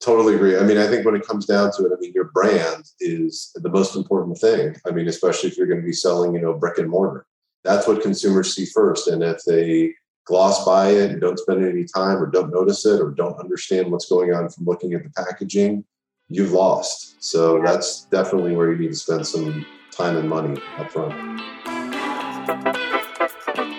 Totally agree. I mean, I think when it comes down to it, I mean, your brand is the most important thing. I mean, especially if you're going to be selling, you know, brick and mortar. That's what consumers see first. And if they gloss by it and don't spend any time or don't notice it or don't understand what's going on from looking at the packaging, you've lost. So that's definitely where you need to spend some time and money up front.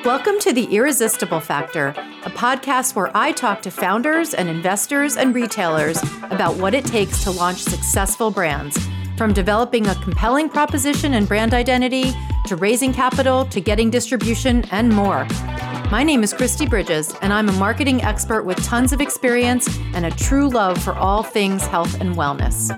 Welcome to The Irresistible Factor, a podcast where I talk to founders and investors and retailers about what it takes to launch successful brands, from developing a compelling proposition and brand identity to raising capital to getting distribution and more. My name is Kristi Bridges, and I'm a marketing expert with tons of experience and a true love for all things health and wellness.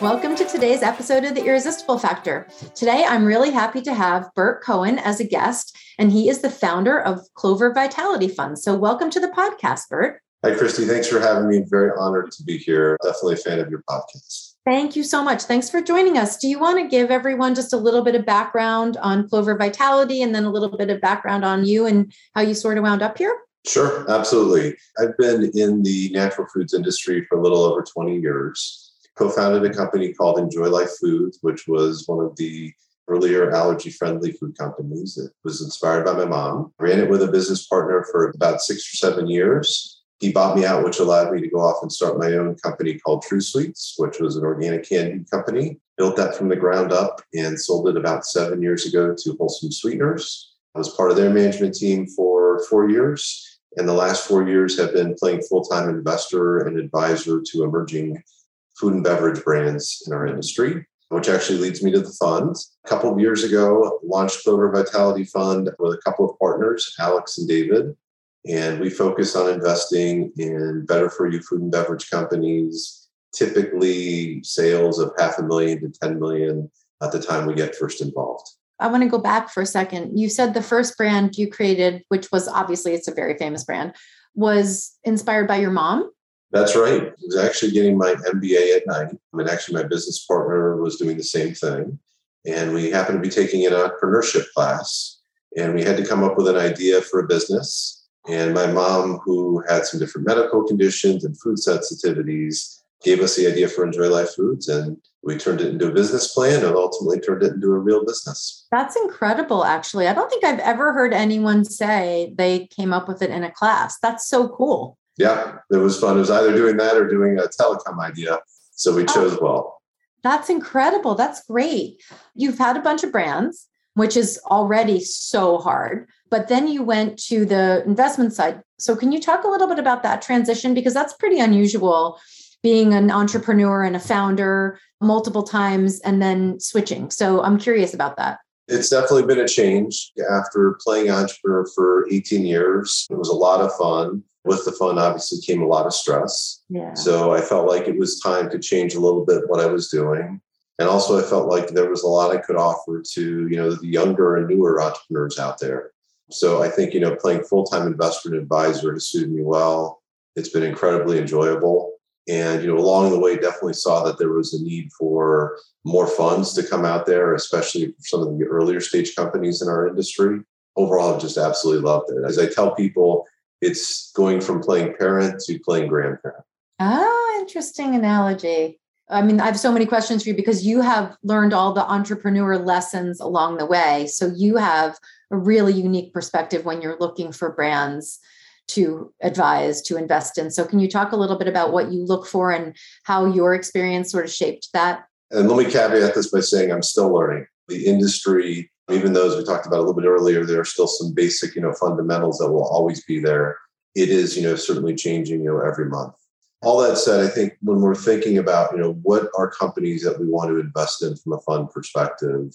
Welcome to today's episode of The Irresistible Factor. Today, I'm really happy to have Bert Cohen as a guest, and he is the founder of Clover Vitality Fund. So, welcome to the podcast, Bert. Hi, Kristi. Thanks for having me. Very honored to be here. Definitely a fan of your podcast. Thank you so much. Thanks for joining us. Do you want to give everyone just a little bit of background on Clover Vitality and then a little bit of background on you and how you sort of wound up here? Sure, absolutely. I've been in the natural foods industry for a little over 20 years co-founded a company called Enjoy Life Foods, which was one of the earlier allergy-friendly food companies. It was inspired by my mom. Ran it with a business partner for about six or seven years. He bought me out, which allowed me to go off and start my own company called TruSweets, which was an organic candy company. Built that from the ground up and sold it about seven years ago to Wholesome Sweeteners. I was part of their management team for four years. And the last four years have been playing full-time investor and advisor to emerging food and beverage brands in our industry, which actually leads me to the fund. A couple of years ago, launched Clover Vitality Fund with a couple of partners, Alex and David. And we focus on investing in better for you food and beverage companies, typically sales of half a million to 10 million at the time we get first involved. I want to go back for a second. You said the first brand you created, which was obviously it's a very famous brand, was inspired by your mom. That's right. I was actually getting my MBA at night. And actually, my business partner was doing the same thing. And we happened to be taking an entrepreneurship class. And we had to come up with an idea for a business. And my mom, who had some different medical conditions and food sensitivities, gave us the idea for Enjoy Life Foods. And we turned it into a business plan and ultimately turned it into a real business. That's incredible, actually. I don't think I've ever heard anyone say they came up with it in a class. That's so cool yeah, it was fun. It was either doing that or doing a telecom idea. So we oh. chose oh, well. That's incredible. That's great. You've had a bunch of brands, which is already so hard. But then you went to the investment side. So can you talk a little bit about that transition? Because that's pretty unusual being an entrepreneur and a founder multiple times and then switching. So I'm curious about that. It's definitely been a change after playing entrepreneur for 18 years. It was a lot of fun with the fund obviously came a lot of stress. Yeah. So I felt like it was time to change a little bit what I was doing. And also I felt like there was a lot I could offer to, you know, the younger and newer entrepreneurs out there. So I think, you know, playing full-time investor and advisor has suited me well. It's been incredibly enjoyable. And, you know, along the way, definitely saw that there was a need for more funds to come out there, especially for some of the earlier stage companies in our industry. Overall, I've just absolutely loved it. As I tell people, it's going from playing parent to playing grandparent. Ah, interesting analogy. I mean, I have so many questions for you because you have learned all the entrepreneur lessons along the way. So you have a really unique perspective when you're looking for brands to advise, to invest in. So can you talk a little bit about what you look for and how your experience sort of shaped that? And let me caveat this by saying I'm still learning. The industry even though, as we talked about a little bit earlier, there are still some basic, you know, fundamentals that will always be there. It is, you know, certainly changing, you know, every month. All that said, I think when we're thinking about, you know, what are companies that we want to invest in from a fund perspective,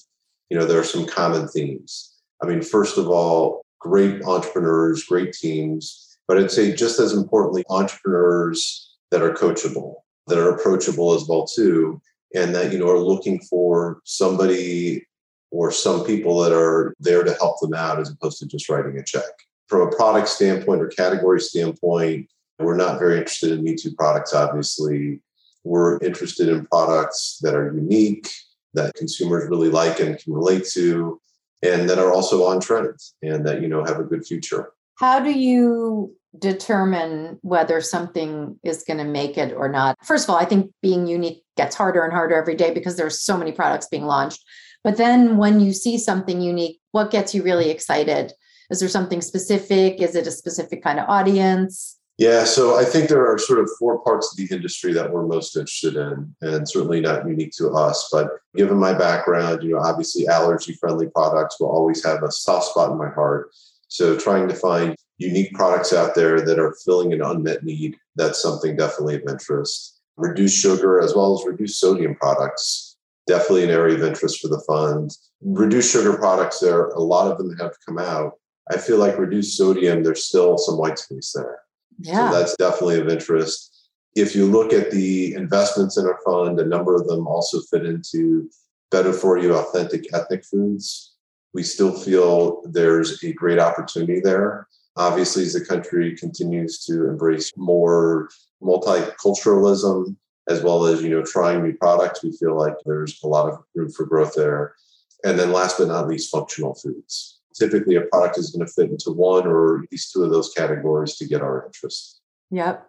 you know, there are some common themes. I mean, first of all, great entrepreneurs, great teams, but I'd say just as importantly, entrepreneurs that are coachable, that are approachable as well too, and that you know are looking for somebody or some people that are there to help them out as opposed to just writing a check. From a product standpoint or category standpoint, we're not very interested in Me Too products, obviously. We're interested in products that are unique, that consumers really like and can relate to, and that are also on trend and that, you know, have a good future. How do you determine whether something is going to make it or not? First of all, I think being unique gets harder and harder every day because there's so many products being launched. But then when you see something unique, what gets you really excited? Is there something specific? Is it a specific kind of audience? Yeah, so I think there are sort of four parts of the industry that we're most interested in, and certainly not unique to us. But given my background, you know, obviously allergy friendly products will always have a soft spot in my heart. So trying to find unique products out there that are filling an unmet need, that's something definitely of interest. Reduced sugar as well as reduced sodium products, definitely an area of interest for the fund. Reduced sugar products, there a lot of them have come out. I feel like reduced sodium, there's still some white space there. Yeah. So that's definitely of interest. If you look at the investments in our fund, a number of them also fit into better for you, authentic ethnic foods. We still feel there's a great opportunity there. Obviously, as the country continues to embrace more multiculturalism, as well as you know trying new products, we feel like there's a lot of room for growth there. And then last but not least, functional foods typically a product is going to fit into one or at least two of those categories to get our interest. Yep.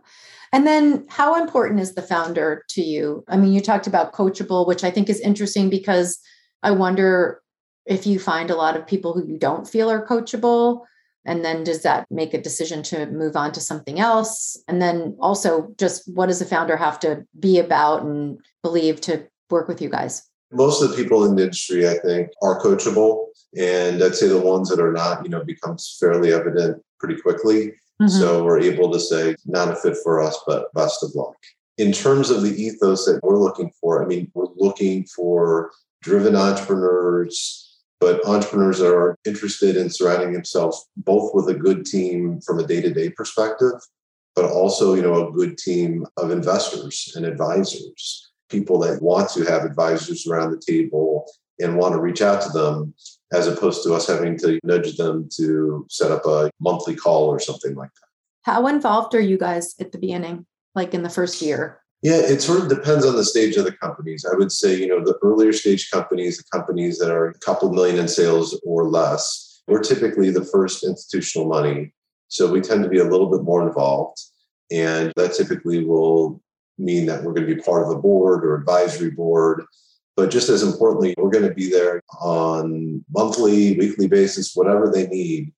And then how important is the founder to you? I mean, you talked about coachable, which I think is interesting because I wonder if you find a lot of people who you don't feel are coachable. And then does that make a decision to move on to something else? And then also, just what does a founder have to be about and believe to work with you guys? Most of the people in the industry, I think, are coachable. And I'd say the ones that are not, you know, becomes fairly evident pretty quickly. Mm-hmm. So we're able to say, not a fit for us, but best of luck. In terms of the ethos that we're looking for, I mean, we're looking for driven entrepreneurs, but entrepreneurs that are interested in surrounding themselves both with a good team from a day-to-day perspective, but also, you know, a good team of investors and advisors, people that want to have advisors around the table and want to reach out to them as opposed to us having to nudge them to set up a monthly call or something like that. How involved are you guys at the beginning, like in the first year? Yeah, it sort of depends on the stage of the companies. I would say, you know, the earlier stage companies, the companies that are a couple million in sales or less, we're typically the first institutional money. So we tend to be a little bit more involved. And that typically will mean that we're going to be part of a board or advisory board but just as importantly, we're going to be there on monthly, weekly basis, whatever they need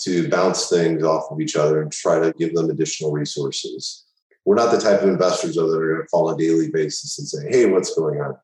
to bounce things off of each other and try to give them additional resources. We're not the type of investors that are going to call a daily basis and say, hey, what's going on?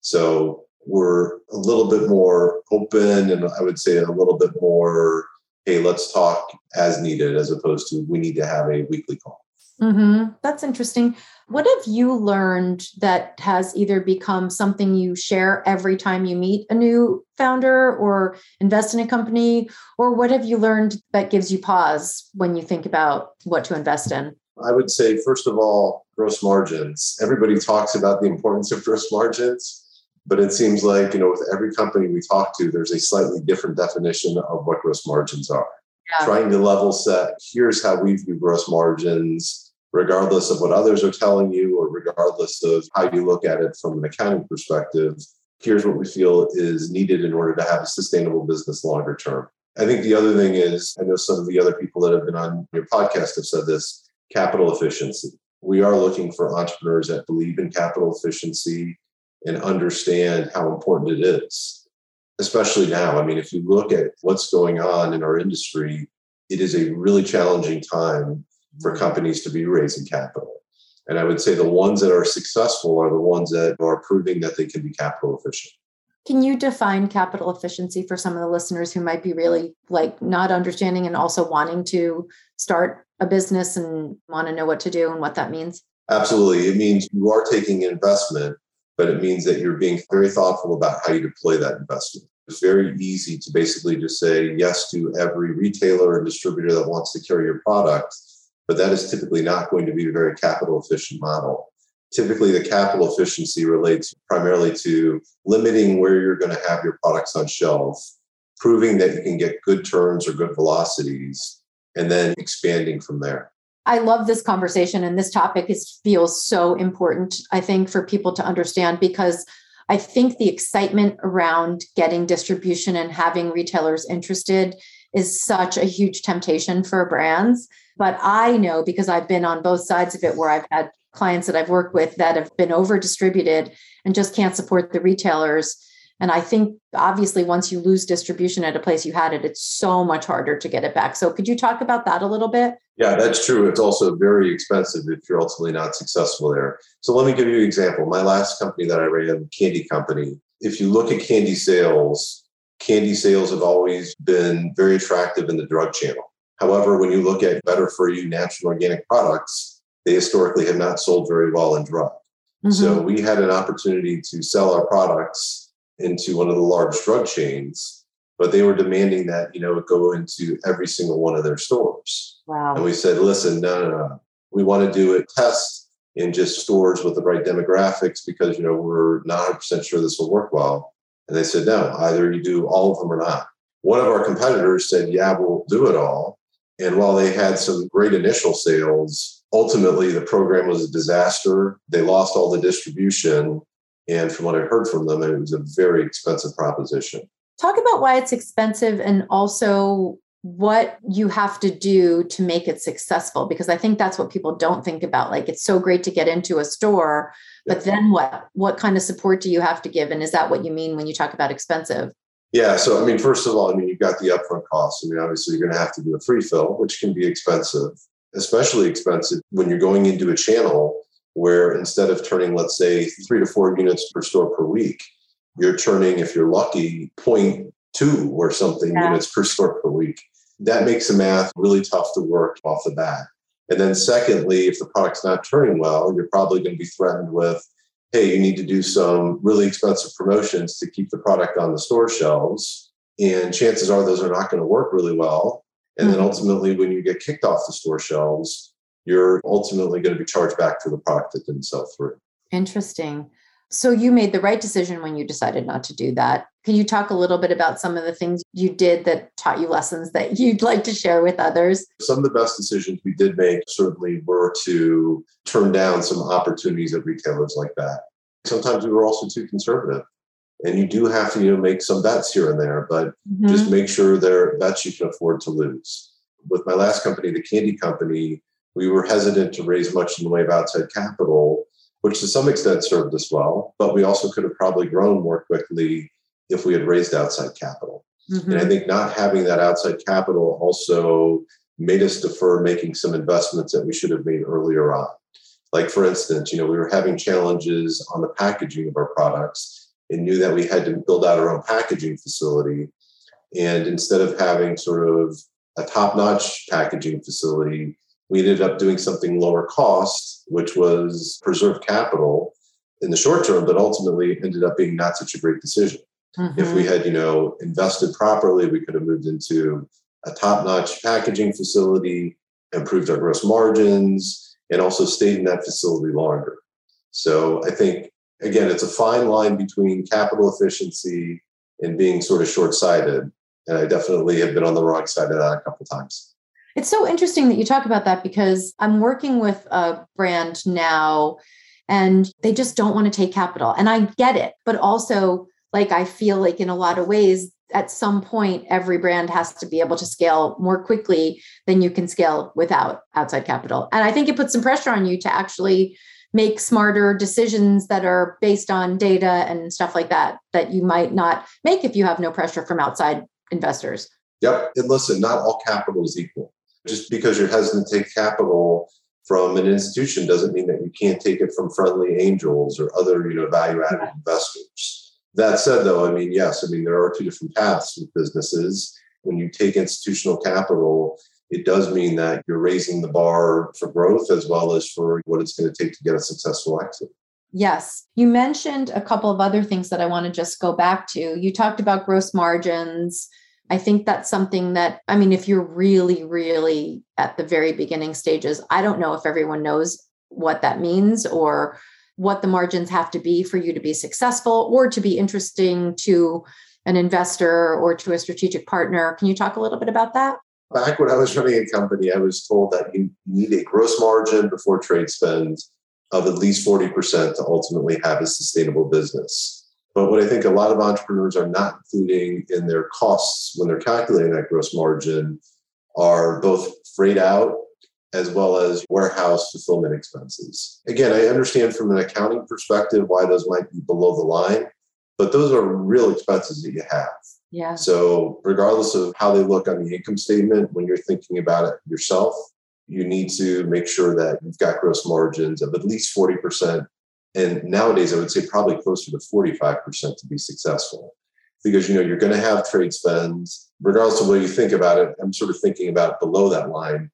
So we're a little bit more open and I would say a little bit more, hey, let's talk as needed as opposed to we need to have a weekly call. Mm-hmm. That's interesting. What have you learned that has either become something you share every time you meet a new founder or invest in a company? Or what have you learned that gives you pause when you think about what to invest in? I would say, first of all, gross margins. Everybody talks about the importance of gross margins, but it seems like, you know, with every company we talk to, there's a slightly different definition of what gross margins are. Yeah. Trying to level set, here's how we view gross margins regardless of what others are telling you or regardless of how you look at it from an accounting perspective, here's what we feel is needed in order to have a sustainable business longer term. I think the other thing is, I know some of the other people that have been on your podcast have said this capital efficiency. We are looking for entrepreneurs that believe in capital efficiency and understand how important it is, especially now. I mean, if you look at what's going on in our industry, it is a really challenging time for mm-hmm. companies to be raising capital. And I would say the ones that are successful are the ones that are proving that they can be capital efficient. Can you define capital efficiency for some of the listeners who might be really like not understanding and also wanting to start a business and want to know what to do and what that means? Absolutely. It means you are taking investment, but it means that you're being very thoughtful about how you deploy that investment. It's very easy to basically just say yes to every retailer and distributor that wants to carry your product but that is typically not going to be a very capital efficient model. Typically, the capital efficiency relates primarily to limiting where you're going to have your products on shelf, proving that you can get good turns or good velocities, and then expanding from there. I love this conversation, and this topic is feels so important. I think for people to understand because I think the excitement around getting distribution and having retailers interested is such a huge temptation for brands. But I know because I've been on both sides of it where I've had clients that I've worked with that have been over distributed and just can't support the retailers. And I think obviously once you lose distribution at a place you had it, it's so much harder to get it back. So could you talk about that a little bit? Yeah, that's true. It's also very expensive if you're ultimately not successful there. So let me give you an example. My last company that I ran, Candy Company, if you look at candy sales, candy sales have always been very attractive in the drug channel. However, when you look at better for you natural organic products, they historically have not sold very well in drug. Mm-hmm. So we had an opportunity to sell our products into one of the large drug chains, but they were demanding that, you know, it go into every single one of their stores. Wow. And we said, listen, no, no, no. We want to do a test in just stores with the right demographics because, you know, we're not 100% sure this will work well. And they said, no, either you do all of them or not. One of our competitors said, yeah, we'll do it all. And while they had some great initial sales, ultimately the program was a disaster. They lost all the distribution. And from what I heard from them, it was a very expensive proposition. Talk about why it's expensive and also what you have to do to make it successful because i think that's what people don't think about. Like it's so great to get into a store but then what? What kind of support do you have to give? And is that what you mean when you talk about expensive? Yeah so i mean first of all i mean you've got the upfront costs. I mean obviously you're going to have to do a free fill which can be expensive especially expensive when you're going into a channel where instead of turning let's say three to four units per store per week you're turning if you're lucky 0.2 or something yeah. units per store per week that makes the math really tough to work off the bat. And then, secondly, if the product's not turning well, you're probably going to be threatened with, hey, you need to do some really expensive promotions to keep the product on the store shelves. And chances are those are not going to work really well. And then mm-hmm. ultimately, when you get kicked off the store shelves, you're ultimately going to be charged back for the product that didn't sell through. Interesting. So you made the right decision when you decided not to do that. Can you talk a little bit about some of the things you did that taught you lessons that you'd like to share with others? Some of the best decisions we did make certainly were to turn down some opportunities at retailers like that. Sometimes we were also too conservative. And you do have to, you know, make some bets here and there, but mm-hmm. just make sure they're bets you can afford to lose. With my last company, the candy company, we were hesitant to raise much in the way of outside capital which to some extent served us well, but we also could have probably grown more quickly if we had raised outside capital. Mm-hmm. And I think not having that outside capital also made us defer making some investments that we should have made earlier on. Like, for instance, you know, we were having challenges on the packaging of our products and knew that we had to build out our own packaging facility. And instead of having sort of a top notch packaging facility, we ended up doing something lower cost, which was preserve capital in the short term, but ultimately ended up being not such a great decision. Mm-hmm. If we had, you know, invested properly, we could have moved into a top-notch packaging facility, improved our gross margins, and also stayed in that facility longer. So I think again, it's a fine line between capital efficiency and being sort of short-sighted. And I definitely have been on the wrong side of that a couple times. It's so interesting that you talk about that because I'm working with a brand now and they just don't want to take capital. And I get it. But also, like, I feel like in a lot of ways, at some point, every brand has to be able to scale more quickly than you can scale without outside capital. And I think it puts some pressure on you to actually make smarter decisions that are based on data and stuff like that, that you might not make if you have no pressure from outside investors. Yep. And listen, not all capital is equal. Just because you're hesitant to take capital from an institution doesn't mean that you can't take it from friendly angels or other, you know, value-added yeah. investors. That said, though, I mean, yes, I mean there are two different paths with businesses. When you take institutional capital, it does mean that you're raising the bar for growth as well as for what it's going to take to get a successful exit. Yes. You mentioned a couple of other things that I want to just go back to. You talked about gross margins, I think that's something that, I mean, if you're really, really at the very beginning stages, I don't know if everyone knows what that means or what the margins have to be for you to be successful or to be interesting to an investor or to a strategic partner. Can you talk a little bit about that? Back when I was running a company, I was told that you need a gross margin before trade spend of at least 40% to ultimately have a sustainable business. But what I think a lot of entrepreneurs are not including in their costs when they're calculating that gross margin are both freight out as well as warehouse fulfillment expenses. Again, I understand from an accounting perspective why those might be below the line, but those are real expenses that you have. Yeah. So, regardless of how they look on the income statement, when you're thinking about it yourself, you need to make sure that you've got gross margins of at least 40%. And nowadays, I would say probably closer to 45% to be successful. Because you know you're going to have trade spends, regardless of what you think about it. I'm sort of thinking about below that line.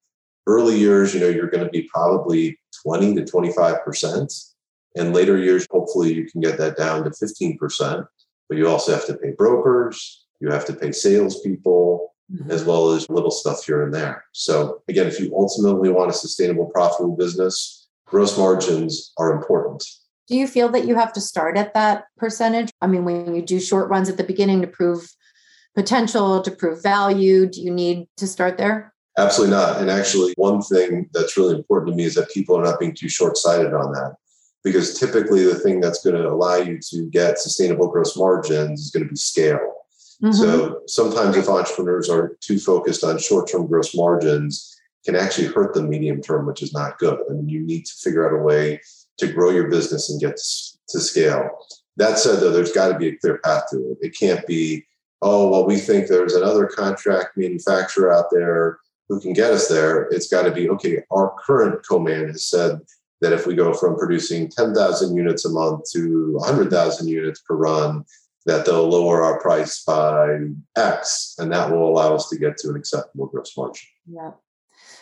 Early years, you know, you're going to be probably 20 to 25%. And later years, hopefully you can get that down to 15%. But you also have to pay brokers, you have to pay salespeople, mm-hmm. as well as little stuff here and there. So again, if you ultimately want a sustainable, profitable business, gross margins are important. Do you feel that you have to start at that percentage? I mean, when you do short runs at the beginning to prove potential, to prove value, do you need to start there? Absolutely not. And actually, one thing that's really important to me is that people are not being too short sighted on that. Because typically, the thing that's going to allow you to get sustainable gross margins is going to be scale. Mm-hmm. So sometimes, if entrepreneurs are too focused on short term gross margins, can actually hurt the medium term, which is not good. I mean, you need to figure out a way to grow your business and get to scale. That said, though, there's got to be a clear path to it. It can't be, oh, well, we think there's another contract manufacturer out there who can get us there. It's got to be, okay, our current co-man has said that if we go from producing 10,000 units a month to 100,000 units per run, that they'll lower our price by X, and that will allow us to get to an acceptable gross margin. Yeah.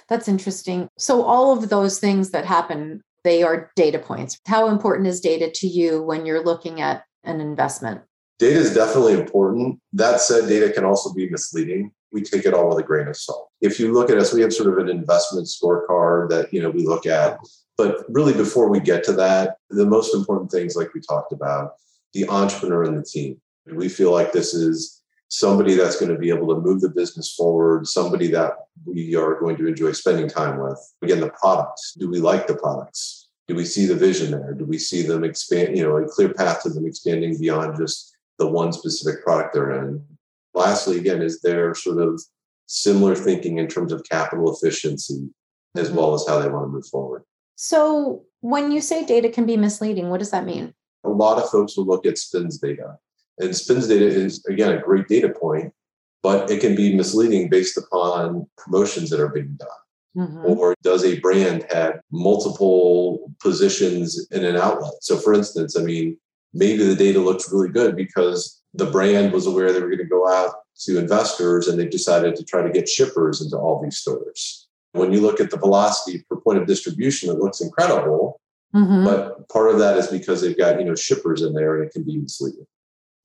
That's interesting. So, all of those things that happen they are data points. How important is data to you when you're looking at an investment? Data is definitely important. That said, data can also be misleading. We take it all with a grain of salt. If you look at us, we have sort of an investment scorecard that you know we look at. But really, before we get to that, the most important things, like we talked about, the entrepreneur and the team. We feel like this is somebody that's going to be able to move the business forward, somebody that we are going to enjoy spending time with. Again, the products. Do we like the products? Do we see the vision there? Do we see them expand, you know, a clear path to them expanding beyond just the one specific product they're in? Lastly, again, is there sort of similar thinking in terms of capital efficiency as mm-hmm. well as how they want to move forward? So, when you say data can be misleading, what does that mean? A lot of folks will look at SPINS data and SPINS data is, again, a great data point, but it can be misleading based upon promotions that are being done. Mm-hmm. Or does a brand have multiple positions in an outlet? So, for instance, I mean, maybe the data looks really good because the brand was aware they were going to go out to investors and they decided to try to get shippers into all these stores. When you look at the velocity per point of distribution, it looks incredible. Mm-hmm. But part of that is because they've got, you know, shippers in there and it can be misleading.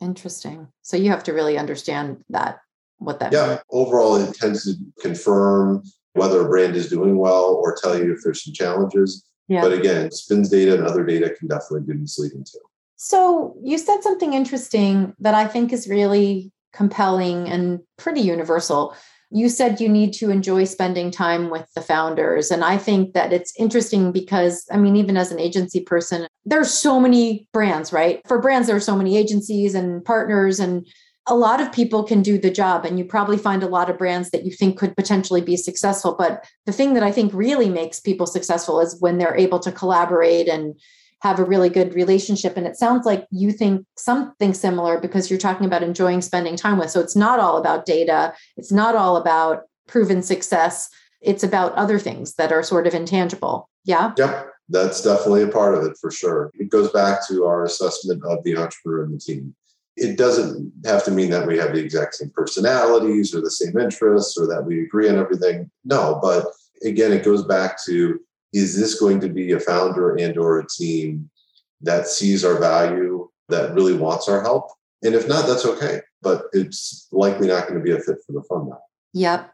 Interesting. So you have to really understand that, what that yeah, means. overall, it tends to confirm whether a brand is doing well or tell you if there's some challenges. Yeah. But again, SPINS data and other data can definitely be misleading too. So you said something interesting that I think is really compelling and pretty universal you said you need to enjoy spending time with the founders. And i think that it's interesting because i mean even as an agency person there's so many brands right? For brands there are so many agencies and partners and a lot of people can do the job and you probably find a lot of brands that you think could potentially be successful. But the thing that i think really makes people successful is when they're able to collaborate and have a really good relationship. And it sounds like you think something similar because you're talking about enjoying spending time with. So it's not all about data, it's not all about proven success. It's about other things that are sort of intangible. Yeah. Yep. That's definitely a part of it for sure. It goes back to our assessment of the entrepreneur and the team. It doesn't have to mean that we have the exact same personalities or the same interests or that we agree on everything. No, but again, it goes back to is this going to be a founder and or a team that sees our value that really wants our help? And if not that's okay but it's likely not going to be a fit for the fund now. Yep.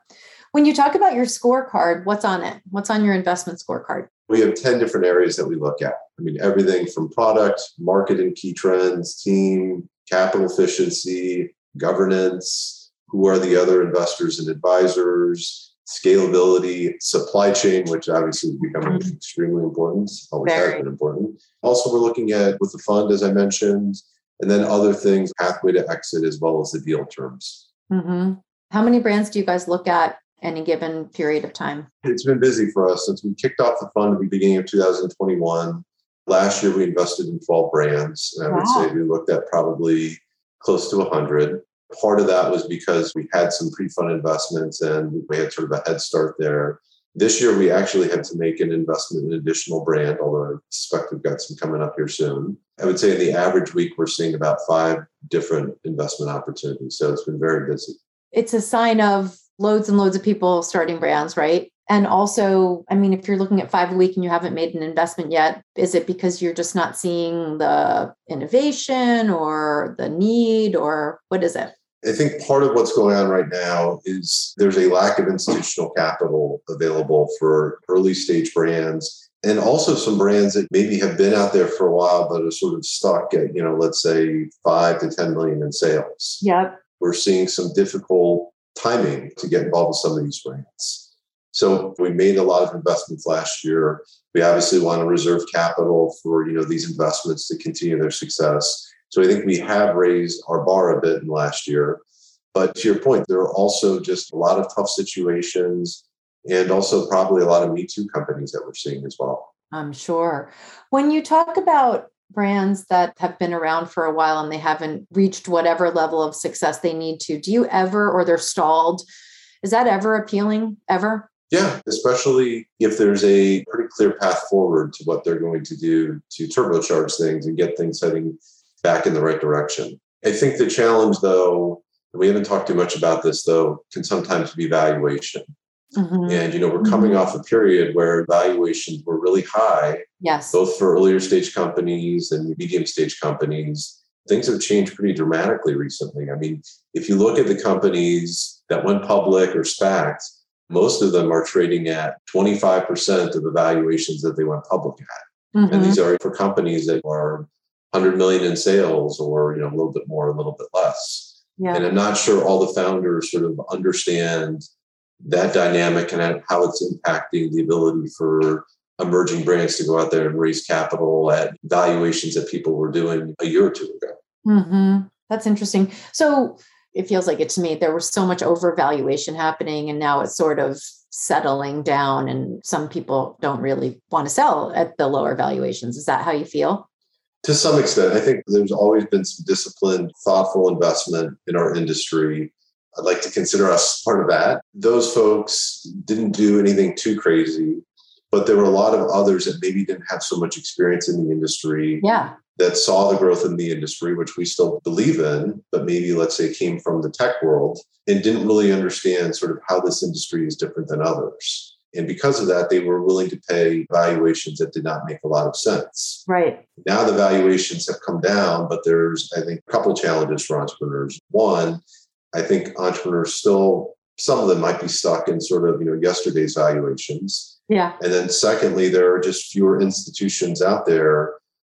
When you talk about your scorecard what's on it? What's on your investment scorecard? We have 10 different areas that we look at. I mean everything from product market and key trends team capital efficiency governance who are the other investors and advisors scalability, supply chain, which obviously is becoming mm-hmm. extremely important, always Very. has been important. Also, we're looking at with the fund, as I mentioned, and then other things, pathway to exit, as well as the deal terms. Mm-hmm. How many brands do you guys look at any given period of time? It's been busy for us since we kicked off the fund at the beginning of 2021. Last year, we invested in 12 brands. And I would say we looked at probably close to 100. Part of that was because we had some pre fund investments and we had sort of a head start there. This year, we actually had to make an investment in an additional brand, although I suspect we've got some coming up here soon. I would say in the average week, we're seeing about five different investment opportunities. So it's been very busy. It's a sign of loads and loads of people starting brands, right? And also, I mean, if you're looking at five a week and you haven't made an investment yet, is it because you're just not seeing the innovation or the need, or what is it? I think part of what's going on right now is there's a lack of institutional capital available for early stage brands and also some brands that maybe have been out there for a while but are sort of stuck at, you know, let's say five to 10 million in sales. Yep. We're seeing some difficult timing to get involved with some of these brands. So we made a lot of investments last year. We obviously want to reserve capital for, you know, these investments to continue their success. So I think we have raised our bar a bit in last year. But to your point, there are also just a lot of tough situations and also probably a lot of Me Too companies that we're seeing as well. I'm sure. When you talk about brands that have been around for a while and they haven't reached whatever level of success they need to, do you ever, or they're stalled, is that ever appealing? Ever? Yeah, especially if there's a pretty clear path forward to what they're going to do to turbocharge things and get things heading back in the right direction. I think the challenge, though, and we haven't talked too much about this, though, can sometimes be valuation. Mm-hmm. And, you know, we're coming mm-hmm. off a period where valuations were really high. Yes. Both for earlier stage companies and medium stage companies. Things have changed pretty dramatically recently. I mean, if you look at the companies that went public or SPACs, most of them are trading at 25% of the valuations that they went public at. Mm-hmm. And these are for companies that are 100 million in sales or you know a little bit more a little bit less. Yeah. and i'm not sure all the founders sort of understand that dynamic and how it's impacting the ability for emerging brands to go out there and raise capital at valuations that people were doing a year or two ago. Mm-hmm. that's interesting. So it feels like it to me there was so much overvaluation happening and now it's sort of settling down and some people don't really want to sell at the lower valuations. Is that how you feel to some extent, I think there's always been some disciplined, thoughtful investment in our industry. I'd like to consider us part of that. Those folks didn't do anything too crazy, but there were a lot of others that maybe didn't have so much experience in the industry. Yeah. That saw the growth in the industry, which we still believe in, but maybe let's say came from the tech world and didn't really understand sort of how this industry is different than others. And because of that, they were willing to pay valuations that did not make a lot of sense. Right. Now the valuations have come down, but there's, I think, a couple challenges for entrepreneurs. One, I think entrepreneurs still, some of them might be stuck in sort of, you know, yesterday's valuations. Yeah. And then secondly, there are just fewer institutions out there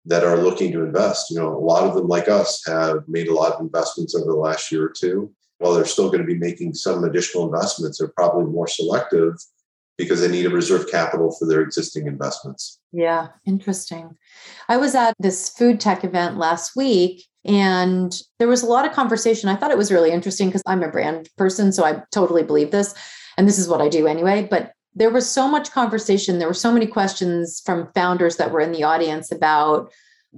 that are looking to invest. You know, a lot of them, like us, have made a lot of investments over the last year or two. While they're still going to be making some additional investments, they're probably more selective because they need to reserve capital for their existing investments. Yeah, interesting. I was at this food tech event last week and there was a lot of conversation. I thought it was really interesting because I'm a brand person, so I totally believe this. And this is what I do anyway. But there was so much conversation. There were so many questions from founders that were in the audience about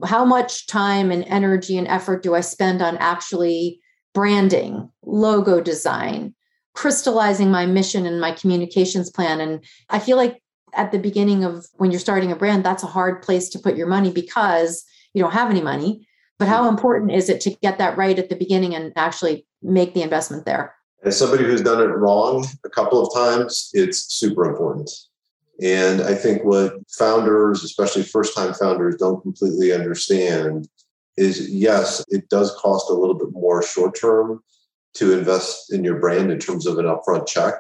how much time and energy and effort do I spend on actually branding, logo design, crystallizing my mission and my communications plan. And I feel like at the beginning of when you're starting a brand, that's a hard place to put your money because you don't have any money. But how mm-hmm. important is it to get that right at the beginning and actually make the investment there? As somebody who's done it wrong a couple of times, it's super important. And I think what founders, especially first time founders, don't completely understand is yes, it does cost a little bit more short term to invest in your brand in terms of an upfront check.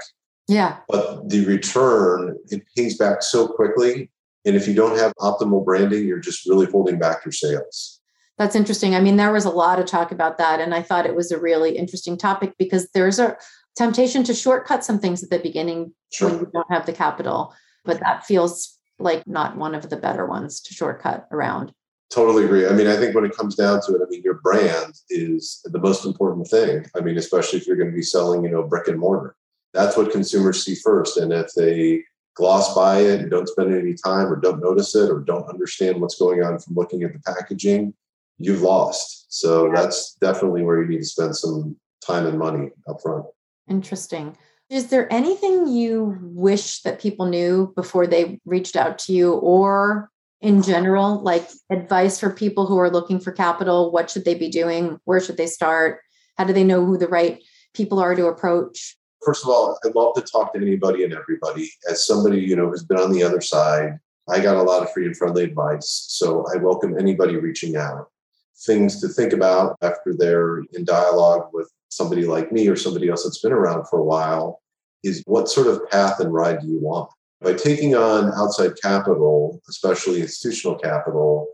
Yeah. But the return, it pays back so quickly. And if you don't have optimal branding, you're just really holding back your sales. That's interesting. I mean, there was a lot of talk about that. And I thought it was a really interesting topic because there's a temptation to shortcut some things at the beginning sure. when you don't have the capital. But that feels like not one of the better ones to shortcut around. Totally agree. I mean, I think when it comes down to it, I mean, your brand is the most important thing. I mean, especially if you're going to be selling, you know, brick and mortar. That's what consumers see first. And if they gloss by it and don't spend any time or don't notice it or don't understand what's going on from looking at the packaging, you've lost. So that's definitely where you need to spend some time and money up front. Interesting. Is there anything you wish that people knew before they reached out to you or in general, like advice for people who are looking for capital? What should they be doing? Where should they start? How do they know who the right people are to approach? First of all, I love to talk to anybody and everybody. As somebody, you know, who's been on the other side, I got a lot of free and friendly advice. So I welcome anybody reaching out. Things to think about after they're in dialogue with somebody like me or somebody else that's been around for a while is what sort of path and ride do you want? By taking on outside capital, especially institutional capital,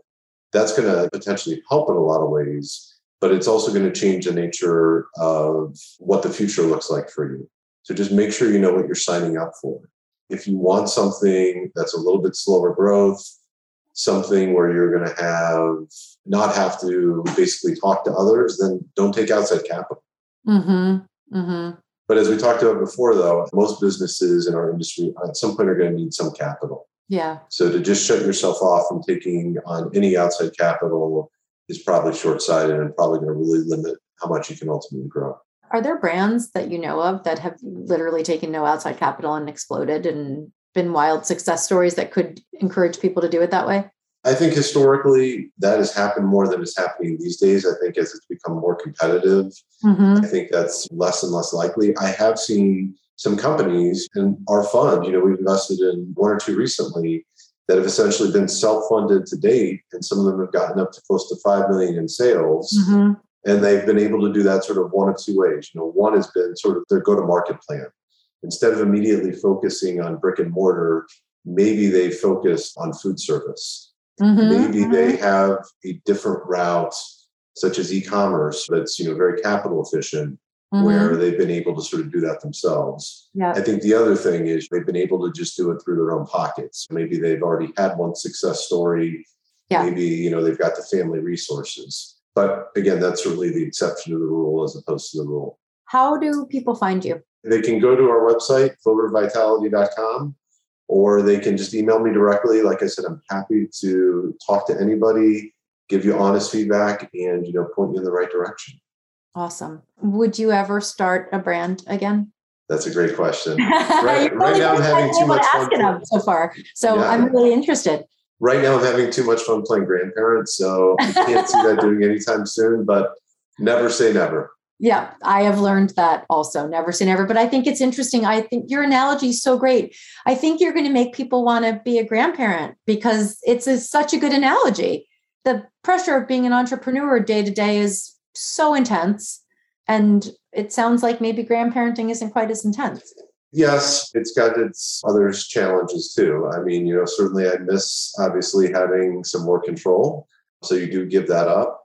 that's going to potentially help in a lot of ways, but it's also going to change the nature of what the future looks like for you. So just make sure you know what you're signing up for. If you want something that's a little bit slower growth, something where you're going to have not have to basically talk to others, then don't take outside capital. Mm-hmm. Mm-hmm. But as we talked about before, though, most businesses in our industry at some point are going to need some capital. Yeah. So to just shut yourself off from taking on any outside capital is probably short sighted and probably going to really limit how much you can ultimately grow. Are there brands that you know of that have literally taken no outside capital and exploded and been wild success stories that could encourage people to do it that way? I think historically that has happened more than is happening these days. I think as it's become more competitive, mm-hmm. I think that's less and less likely. I have seen some companies and our fund, you know, we've invested in one or two recently that have essentially been self-funded to date, and some of them have gotten up to close to five million in sales. Mm-hmm. And they've been able to do that sort of one of two ways. You know, one has been sort of their go-to-market plan. Instead of immediately focusing on brick and mortar, maybe they focus on food service Mm-hmm, Maybe mm-hmm. they have a different route, such as e-commerce, that's you know very capital efficient, mm-hmm. where they've been able to sort of do that themselves. Yeah. I think the other thing is they've been able to just do it through their own pockets. Maybe they've already had one success story. Yeah. Maybe you know they've got the family resources. But again, that's really the exception to the rule as opposed to the rule. How do people find you? They can go to our website, clovervitality.com, or they can just email me directly. Like I said, I'm happy to talk to anybody, give you honest feedback, and you know, point you in the right direction. Awesome. Would you ever start a brand again? That's a great question. Right, right now, I'm having too much fun. so far, so yeah. I'm really interested. Right now, I'm having too much fun playing grandparents, so I can't see that doing anytime soon. But never say never. Yeah, I have learned that also. Never say never. But I think it's interesting. I think your analogy is so great. I think you're going to make people want to be a grandparent because it's a, such a good analogy. The pressure of being an entrepreneur day to day is so intense. And it sounds like maybe grandparenting isn't quite as intense. Yes, it's got its other challenges too. I mean, you know, certainly I miss obviously having some more control. So you do give that up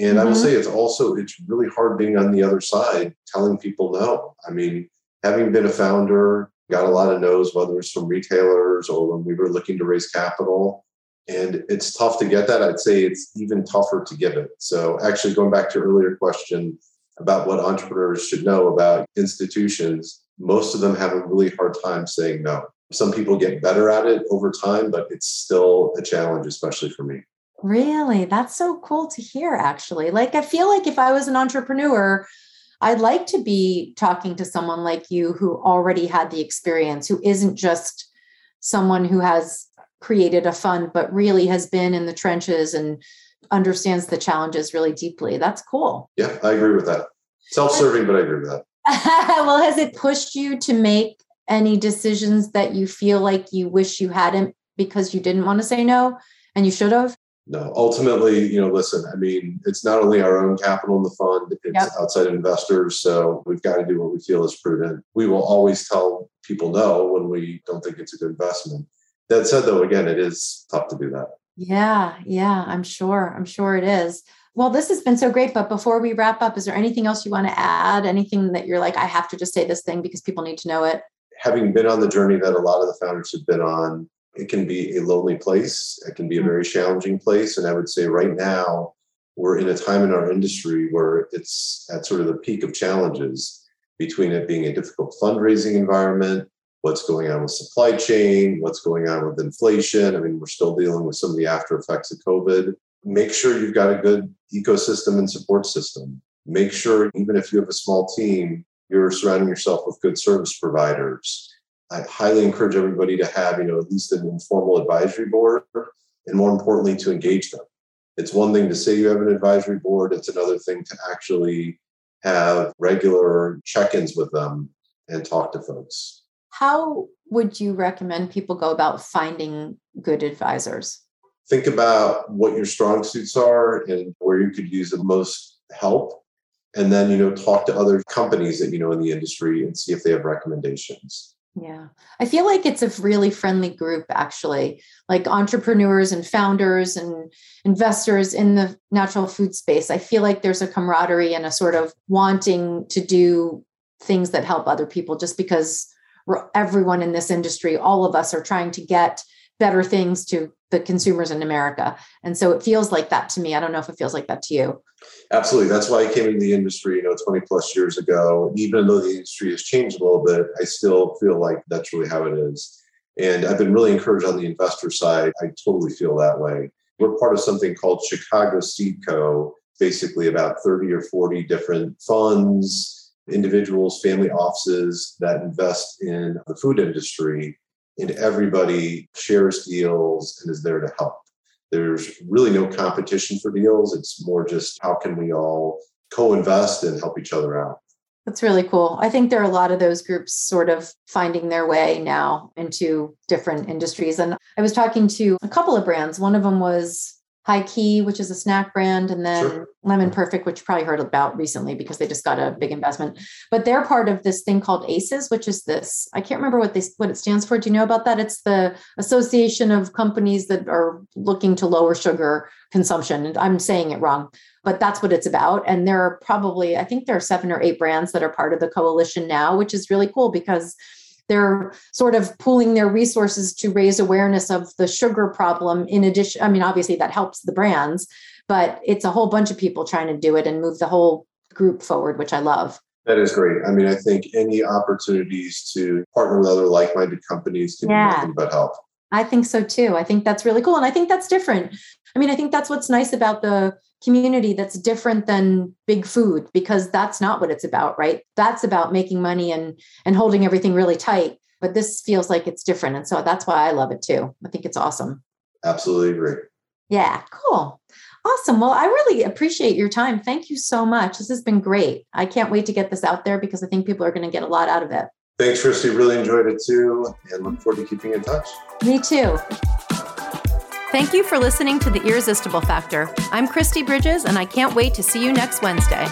and mm-hmm. I will mm-hmm. say it's also it's really hard being on the other side, telling people no. I mean, having been a founder, got a lot of no's, whether it's from retailers or when we were looking to raise capital. And it's tough to get that. I'd say it's even tougher to give it. So actually going back to your earlier question about what entrepreneurs should know about institutions, most of them have a really hard time saying no. Some people get better at it over time, but it's still a challenge, especially for me. Really? That's so cool to hear, actually. Like, I feel like if I was an entrepreneur, I'd like to be talking to someone like you who already had the experience, who isn't just someone who has created a fund, but really has been in the trenches and understands the challenges really deeply. That's cool. Yeah, I agree with that. Self serving, but I agree with that. well, has it pushed you to make any decisions that you feel like you wish you hadn't because you didn't want to say no and you should have? No ultimately you know listen i mean it's not only our own capital in the fund it's yep. outside investors so we've got to do what we feel is prudent. We will always tell people no when we don't think it's a good investment. That said though again it is tough to do that. Yeah yeah i'm sure i'm sure it is. Well this has been so great but before we wrap up is there anything else you want to add? Anything that you're like i have to just say this thing because people need to know it? Having been on the journey that a lot of the founders have been on it can be a lonely place. It can be a mm. very challenging place. And I would say right now, we're in a time in our industry where it's at sort of the peak of challenges between it being a difficult fundraising environment, what's going on with supply chain, what's going on with inflation. I mean, we're still dealing with some of the after effects of COVID. Make sure you've got a good ecosystem and support system. Make sure, even if you have a small team, you're surrounding yourself with good service providers. I highly encourage everybody to have, you know, at least an informal advisory board, and more importantly, to engage them. It's one thing to say you have an advisory board, it's another thing to actually have regular check ins with them and talk to folks. How would you recommend people go about finding good advisors? Think about what your strong suits are and where you could use the most help. And then, you know, talk to other companies that you know in the industry and see if they have recommendations. Yeah. I feel like it's a really friendly group, actually, like entrepreneurs and founders and investors in the natural food space. I feel like there's a camaraderie and a sort of wanting to do things that help other people just because everyone in this industry, all of us are trying to get better things to the consumers in America. And so it feels like that to me. I don't know if it feels like that to you. Absolutely. That's why I came into the industry, you know, 20 plus years ago. Even though the industry has changed a little bit, I still feel like that's really how it is. And I've been really encouraged on the investor side. I totally feel that way. We're part of something called Chicago Seed Co., basically about 30 or 40 different funds, individuals, family offices that invest in the food industry and everybody shares deals and is there to help. There's really no competition for deals. It's more just how can we all co invest and help each other out. That's really cool. I think there are a lot of those groups sort of finding their way now into different industries. And I was talking to a couple of brands. One of them was HighKey, which is a snack brand, and then sure. Lemon Perfect, which you probably heard about recently because they just got a big investment. But they're part of this thing called ACEs, which is this. I can't remember what they what it stands for. Do you know about that? It's the Association of Companies that are looking to lower sugar consumption. And I'm saying it wrong, but that's what it's about. And there are probably, I think there are seven or eight brands that are part of the coalition now, which is really cool because they're sort of pooling their resources to raise awareness of the sugar problem in addition i mean obviously that helps the brands but it's a whole bunch of people trying to do it and move the whole group forward which i love. That is great. I mean i think any opportunities to partner with other like-minded companies can yeah. be nothing but help. I think so too. I think that's really cool and i think that's different. I mean i think that's what's nice about the community that's different than big food because that's not what it's about right? That's about making money and and holding everything really tight but this feels like it's different and so that's why i love it too. I think it's awesome. Absolutely agree. Yeah cool. Awesome. Well i really appreciate your time. Thank you so much. This has been great. I can't wait to get this out there because i think people are going to get a lot out of it. Thanks Kristi. Really enjoyed it too and look forward to keeping in touch. Me too Thank you for listening to The Irresistible Factor. I'm Kristi Bridges, and I can't wait to see you next Wednesday.